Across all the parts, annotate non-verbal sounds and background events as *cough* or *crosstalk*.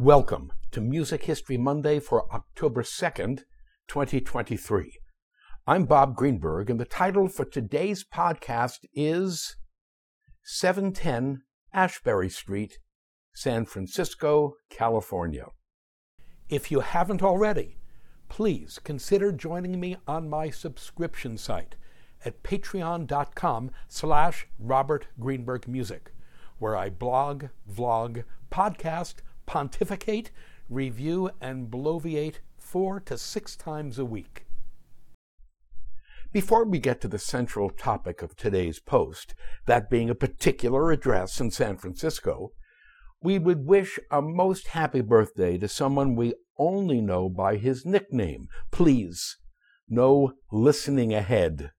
Welcome to Music History Monday for October 2nd, 2023. I'm Bob Greenberg, and the title for today's podcast is 710 Ashbury Street, San Francisco, California. If you haven't already, please consider joining me on my subscription site at patreon.com slash Robert Greenberg Music, where I blog, vlog, podcast, pontificate, review, and bloviate four to six times a week. Before we get to the central topic of today's post, that being a particular address in San Francisco, we would wish a most happy birthday to someone we only know by his nickname. Please, no listening ahead.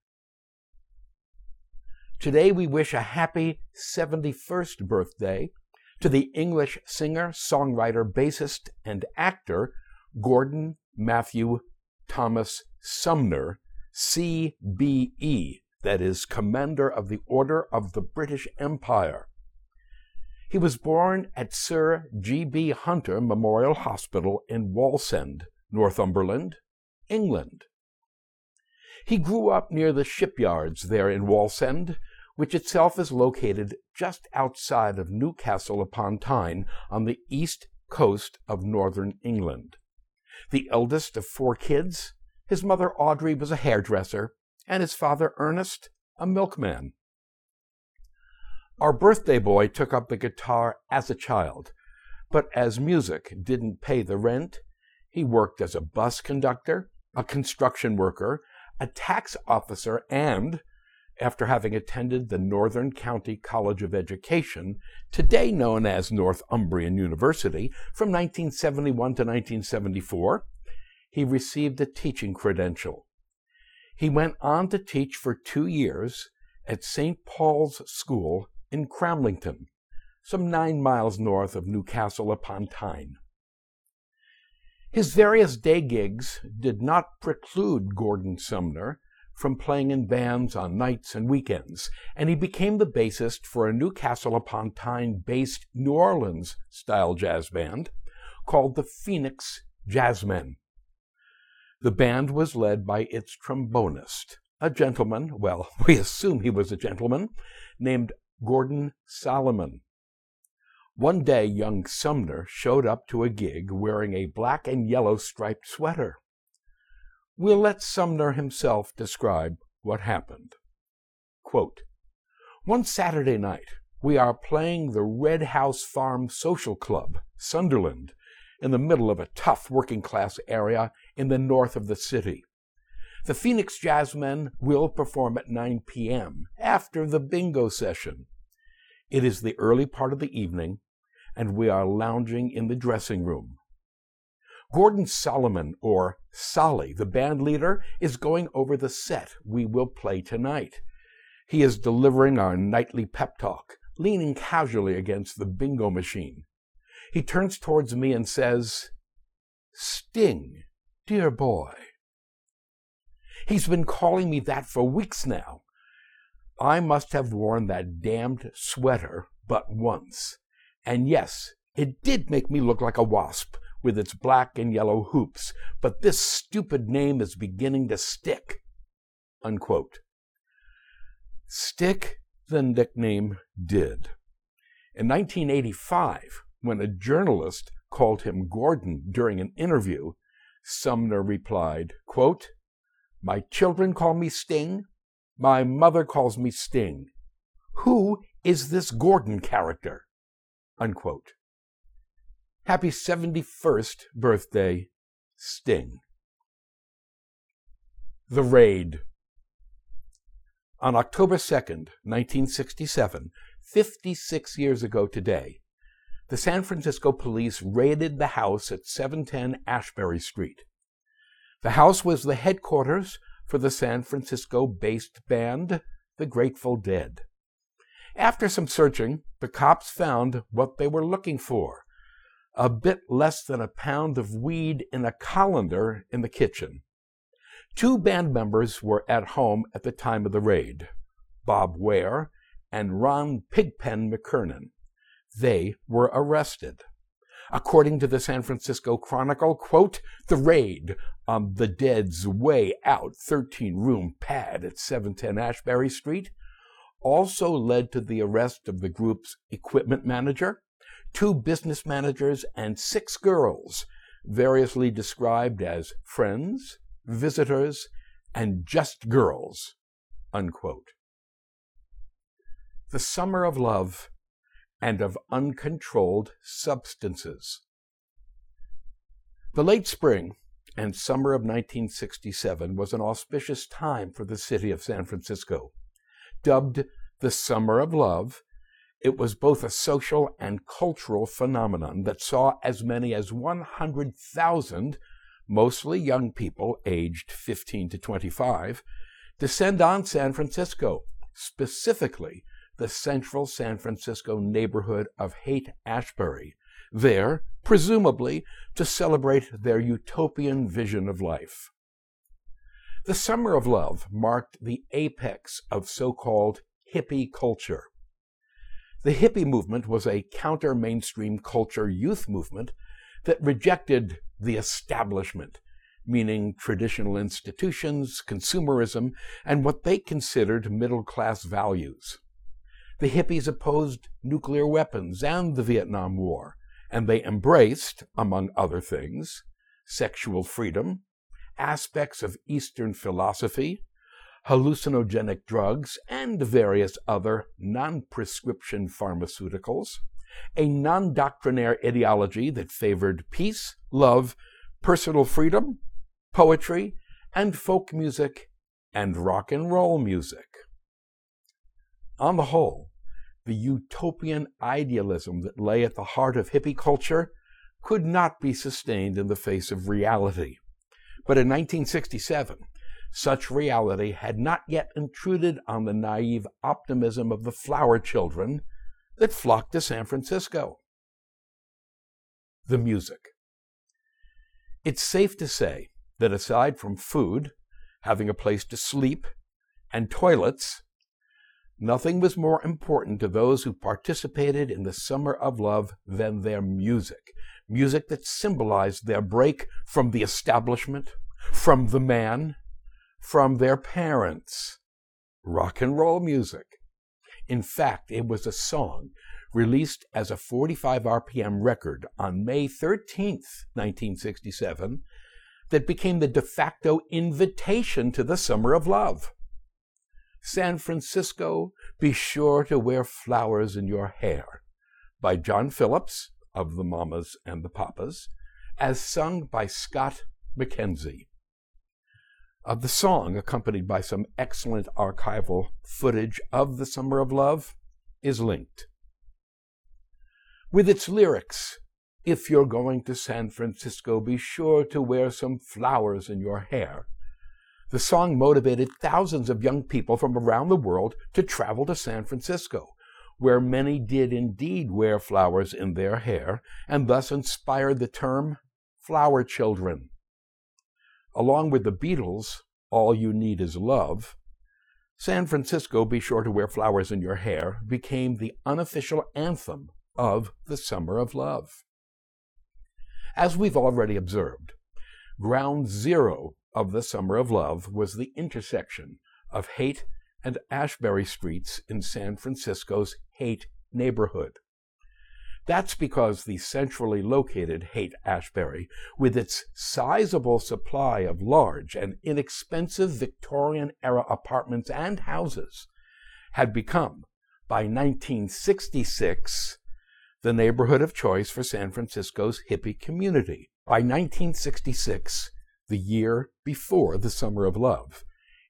Today we wish a happy 71st birthday to the English singer, songwriter, bassist, and actor Gordon Matthew Thomas Sumner, CBE, that is, Commander of the Order of the British Empire. He was born at Sir G.B. Hunter Memorial Hospital in Wallsend, Northumberland, England. He grew up near the shipyards there in Wallsend which itself is located just outside of Newcastle upon Tyne on the east coast of northern England. The eldest of four kids, his mother Audrey was a hairdresser, and his father Ernest a milkman. Our birthday boy took up the guitar as a child, but as music didn't pay the rent, he worked as a bus conductor, a construction worker, a tax officer, and after having attended the Northern County College of Education, today known as Northumbrian University, from 1971 to 1974, he received a teaching credential. He went on to teach for two years at St. Paul's School in Cramlington, some nine miles north of Newcastle upon Tyne. His various day gigs did not preclude Gordon Sumner from playing in bands on nights and weekends, and he became the bassist for a Newcastle upon Tyne based New Orleans style jazz band called the Phoenix Jazzmen. The band was led by its trombonist, a gentleman, well, *laughs* we assume he was a gentleman, named Gordon Solomon. One day, young Sumner showed up to a gig wearing a black and yellow striped sweater. We'll let Sumner himself describe what happened. Quote, One Saturday night, we are playing the Red House Farm Social Club, Sunderland, in the middle of a tough working class area in the north of the city. The Phoenix Jazzmen will perform at 9 p.m. after the bingo session. It is the early part of the evening, and we are lounging in the dressing room. Gordon Solomon, or Solly, the band leader, is going over the set we will play tonight. He is delivering our nightly pep talk, leaning casually against the bingo machine. He turns towards me and says, Sting, dear boy. He's been calling me that for weeks now. I must have worn that damned sweater but once. And yes, it did make me look like a wasp with its black and yellow hoops, but this stupid name is beginning to stick. Unquote. Stick the nickname did. In 1985, when a journalist called him Gordon during an interview, Sumner replied, quote, My children call me Sting. My mother calls me Sting. Who is this Gordon character? Unquote. Happy 71st birthday, Sting. The Raid. On October 2nd, 1967, 56 years ago today, the San Francisco police raided the house at 710 Ashbury Street. The house was the headquarters for the San Francisco based band, the Grateful Dead. After some searching, the cops found what they were looking for a bit less than a pound of weed in a colander in the kitchen. Two band members were at home at the time of the raid Bob Weir and Ron Pigpen McKernan. They were arrested. According to the San Francisco Chronicle, quote, the raid on the Dead's Way Out 13 room pad at 710 Ashbury Street also led to the arrest of the group's equipment manager, two business managers, and six girls, variously described as friends, visitors, and just girls. Unquote. The Summer of Love and of Uncontrolled Substances. The late spring and summer of 1967 was an auspicious time for the city of San Francisco. Dubbed the Summer of Love, it was both a social and cultural phenomenon that saw as many as 100,000, mostly young people aged 15 to 25, descend on San Francisco, specifically the central San Francisco neighborhood of Haight Ashbury, there, presumably, to celebrate their utopian vision of life. The Summer of Love marked the apex of so called hippie culture. The hippie movement was a counter mainstream culture youth movement that rejected the establishment, meaning traditional institutions, consumerism, and what they considered middle class values. The hippies opposed nuclear weapons and the Vietnam War, and they embraced, among other things, sexual freedom, aspects of Eastern philosophy, hallucinogenic drugs, and various other non prescription pharmaceuticals, a non doctrinaire ideology that favored peace, love, personal freedom, poetry, and folk music, and rock and roll music. On the whole, the utopian idealism that lay at the heart of hippie culture could not be sustained in the face of reality. But in 1967, such reality had not yet intruded on the naive optimism of the flower children that flocked to San Francisco. The music. It's safe to say that aside from food, having a place to sleep, and toilets, nothing was more important to those who participated in the Summer of Love than their music. Music that symbolized their break from the establishment, from the man, from their parents. Rock and roll music. In fact, it was a song released as a 45 RPM record on May 13th, 1967, that became the de facto invitation to the Summer of Love. San Francisco, be sure to wear flowers in your hair, by John Phillips of the Mamas and the Papas, as sung by Scott McKenzie of the song, accompanied by some excellent archival footage of the Summer of Love, is linked. With its lyrics, if you're going to San Francisco, be sure to wear some flowers in your hair. The song motivated thousands of young people from around the world to travel to San Francisco, where many did indeed wear flowers in their hair, and thus inspired the term flower children along with the Beatles' All You Need Is Love, San Francisco, Be Sure to Wear Flowers in Your Hair became the unofficial anthem of the Summer of Love. As we've already observed, ground zero of the Summer of Love was the intersection of Haight and Ashbury Streets in San Francisco's Haight neighborhood. That's because the centrally located Haight Ashbury, with its sizable supply of large and inexpensive Victorian era apartments and houses, had become, by 1966, the neighborhood of choice for San Francisco's hippie community. By 1966, the year before the Summer of Love,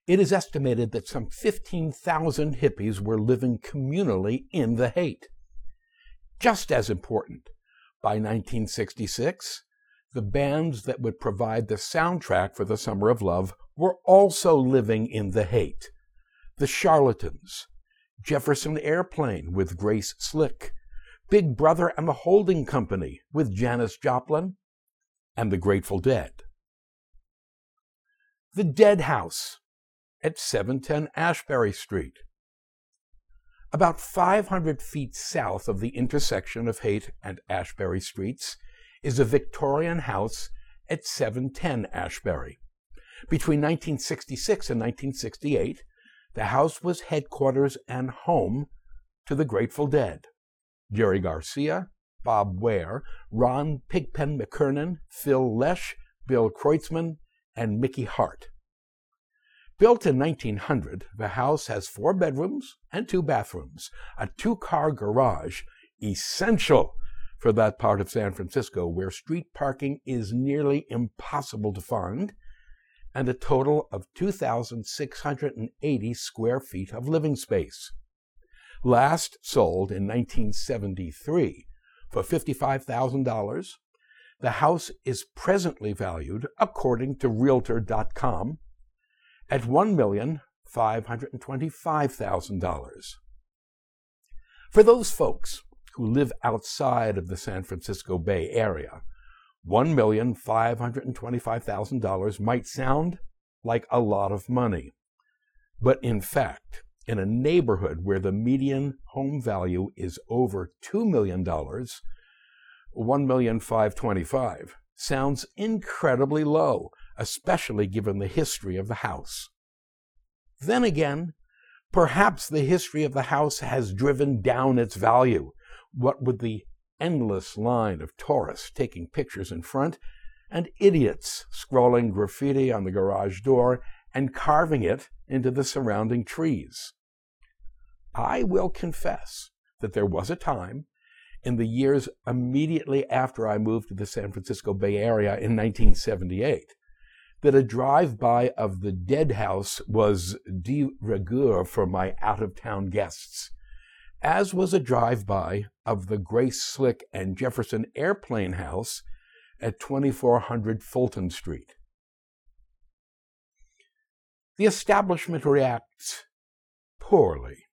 it is estimated that some 15,000 hippies were living communally in the Haight. Just as important, by 1966, the bands that would provide the soundtrack for the Summer of Love were also living in the Haight. The Charlatans, Jefferson Airplane with Grace Slick, Big Brother and the Holding Company with Janis Joplin, and the Grateful Dead. The Dead House at 710 Ashbury Street. About 500 feet south of the intersection of Haight and Ashbury Streets is a Victorian house at 710 Ashbury. Between 1966 and 1968, the house was headquarters and home to the Grateful Dead. Jerry Garcia, Bob Weir, Ron Pigpen McKernan, Phil Lesh, Bill Kreutzmann, and Mickey Hart. Built in 1900, the house has four bedrooms and two bathrooms, a two car garage, essential for that part of San Francisco where street parking is nearly impossible to find, and a total of 2,680 square feet of living space. Last sold in 1973 for $55,000, the house is presently valued, according to Realtor.com, at $1,525,000. For those folks who live outside of the San Francisco Bay Area, $1,525,000 might sound like a lot of money. But in fact, in a neighborhood where the median home value is over $2 million, $1,525,000 sounds incredibly low, especially given the history of the house. Then again, perhaps the history of the house has driven down its value what with the endless line of tourists taking pictures in front and idiots scrawling graffiti on the garage door and carving it into the surrounding trees. I will confess that there was a time in the years immediately after I moved to the San Francisco Bay Area in 1978 that a drive-by of the dead house was de rigueur for my out-of-town guests as was a drive-by of the Grace Slick and Jefferson Airplane House at 2400 Fulton Street. The establishment reacts poorly.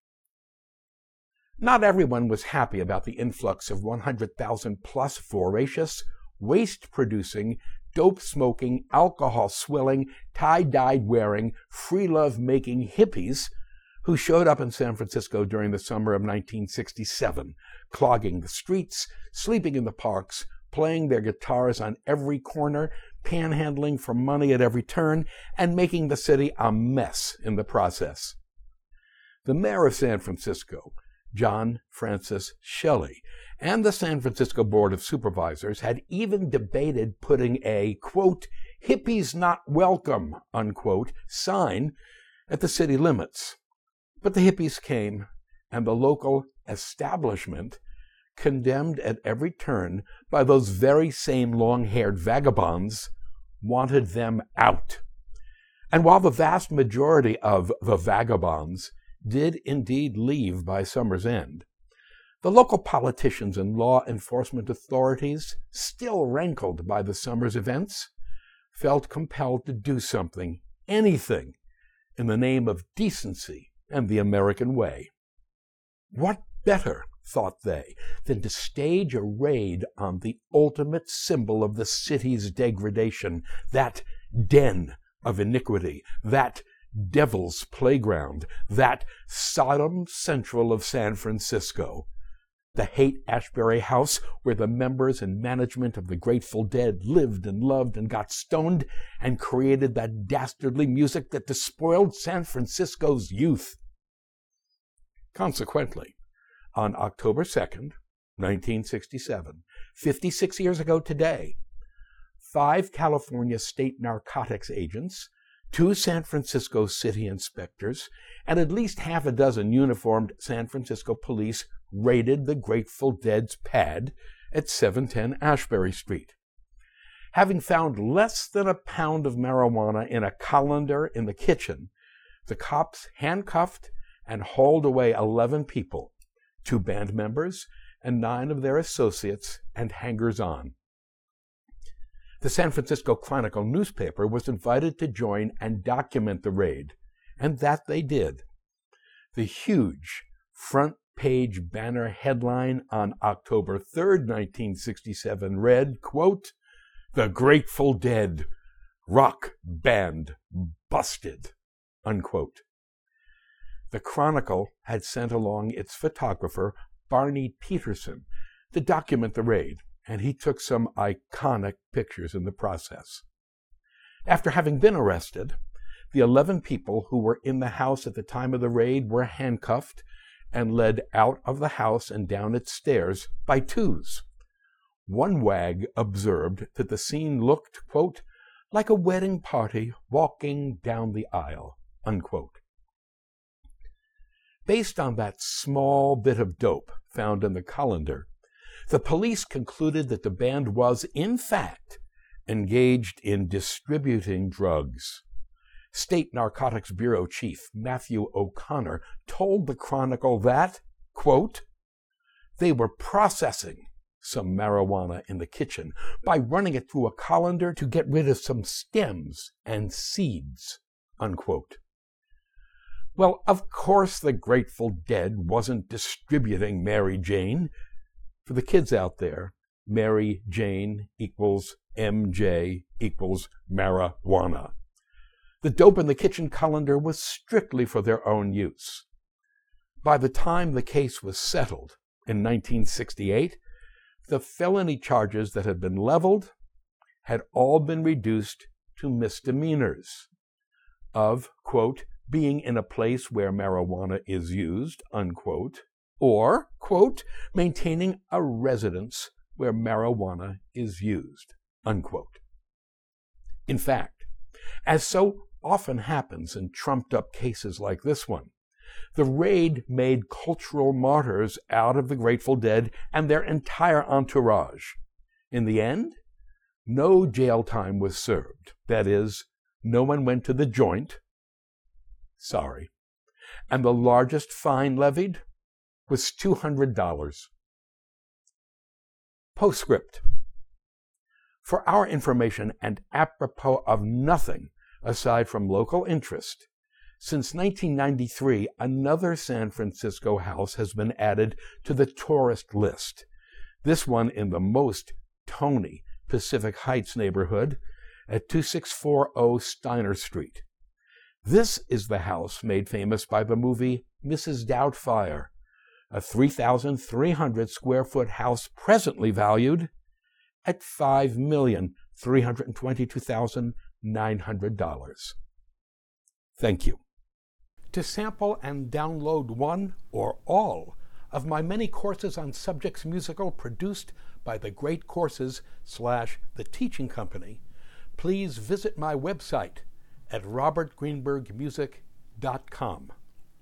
Not everyone was happy about the influx of 100,000 plus voracious, waste producing, dope smoking, alcohol swilling, tie dyed wearing, free love making hippies who showed up in San Francisco during the summer of 1967, clogging the streets, sleeping in the parks, playing their guitars on every corner, panhandling for money at every turn, and making the city a mess in the process. The mayor of San Francisco, John Francis Shelley, and the San Francisco Board of Supervisors had even debated putting a, quote, hippies not welcome, unquote, sign at the city limits. But the hippies came, and the local establishment, condemned at every turn by those very same long haired vagabonds, wanted them out. And while the vast majority of the vagabonds did indeed leave by summer's end, the local politicians and law enforcement authorities, still rankled by the summer's events, felt compelled to do something, anything, in the name of decency and the American way. What better, thought they, than to stage a raid on the ultimate symbol of the city's degradation, that den of iniquity, that devil's playground, that Sodom Central of San Francisco, the Haight Ashbury House, where the members and management of the Grateful Dead lived and loved and got stoned and created that dastardly music that despoiled San Francisco's youth. Consequently, on October 2nd, 1967, 56 years ago today, five California state narcotics agents, two San Francisco city inspectors, and at least half a dozen uniformed San Francisco police raided the Grateful Dead's pad at 710 Ashbury Street. Having found less than a pound of marijuana in a colander in the kitchen, the cops handcuffed and hauled away 11 people, two band members and nine of their associates and hangers on. The San Francisco Chronicle newspaper was invited to join and document the raid, and that they did. The huge front page banner headline on October 3, 1967 read, quote, The Grateful Dead, rock band busted, unquote. The Chronicle had sent along its photographer, Barney Peterson, to document the raid, and he took some iconic pictures in the process. After having been arrested, the 11 people who were in the house at the time of the raid were handcuffed and led out of the house and down its stairs by twos. One wag observed that the scene looked, quote, like a wedding party walking down the aisle, unquote. Based on that small bit of dope found in the colander, the police concluded that the band was, in fact, engaged in distributing drugs. State Narcotics Bureau Chief Matthew O'Connor told the Chronicle that, quote, they were processing some marijuana in the kitchen by running it through a colander to get rid of some stems and seeds, unquote. Well, of course, the Grateful Dead wasn't distributing Mary Jane. For the kids out there, Mary Jane equals MJ equals marijuana. The dope in the kitchen colander was strictly for their own use. By the time the case was settled in 1968, the felony charges that had been leveled had all been reduced to misdemeanors of, quote, being in a place where marijuana is used, unquote, or, quote, maintaining a residence where marijuana is used, unquote. In fact, as so often happens in trumped up cases like this one, the raid made cultural martyrs out of the Grateful Dead and their entire entourage. In the end, no jail time was served. That is, no one went to the joint Sorry. And the largest fine levied was $200. Postscript. For our information and apropos of nothing aside from local interest, since 1993, another San Francisco house has been added to the tourist list. This one in the most Tony Pacific Heights neighborhood at 2640 Steiner Street. This is the house made famous by the movie Mrs. Doubtfire, a 3,300 square foot house presently valued at $5,322,900. Thank you. To sample and download one or all of my many courses on subjects musical produced by the Great Courses slash The Teaching Company, please visit my website at robertgreenbergmusic.com.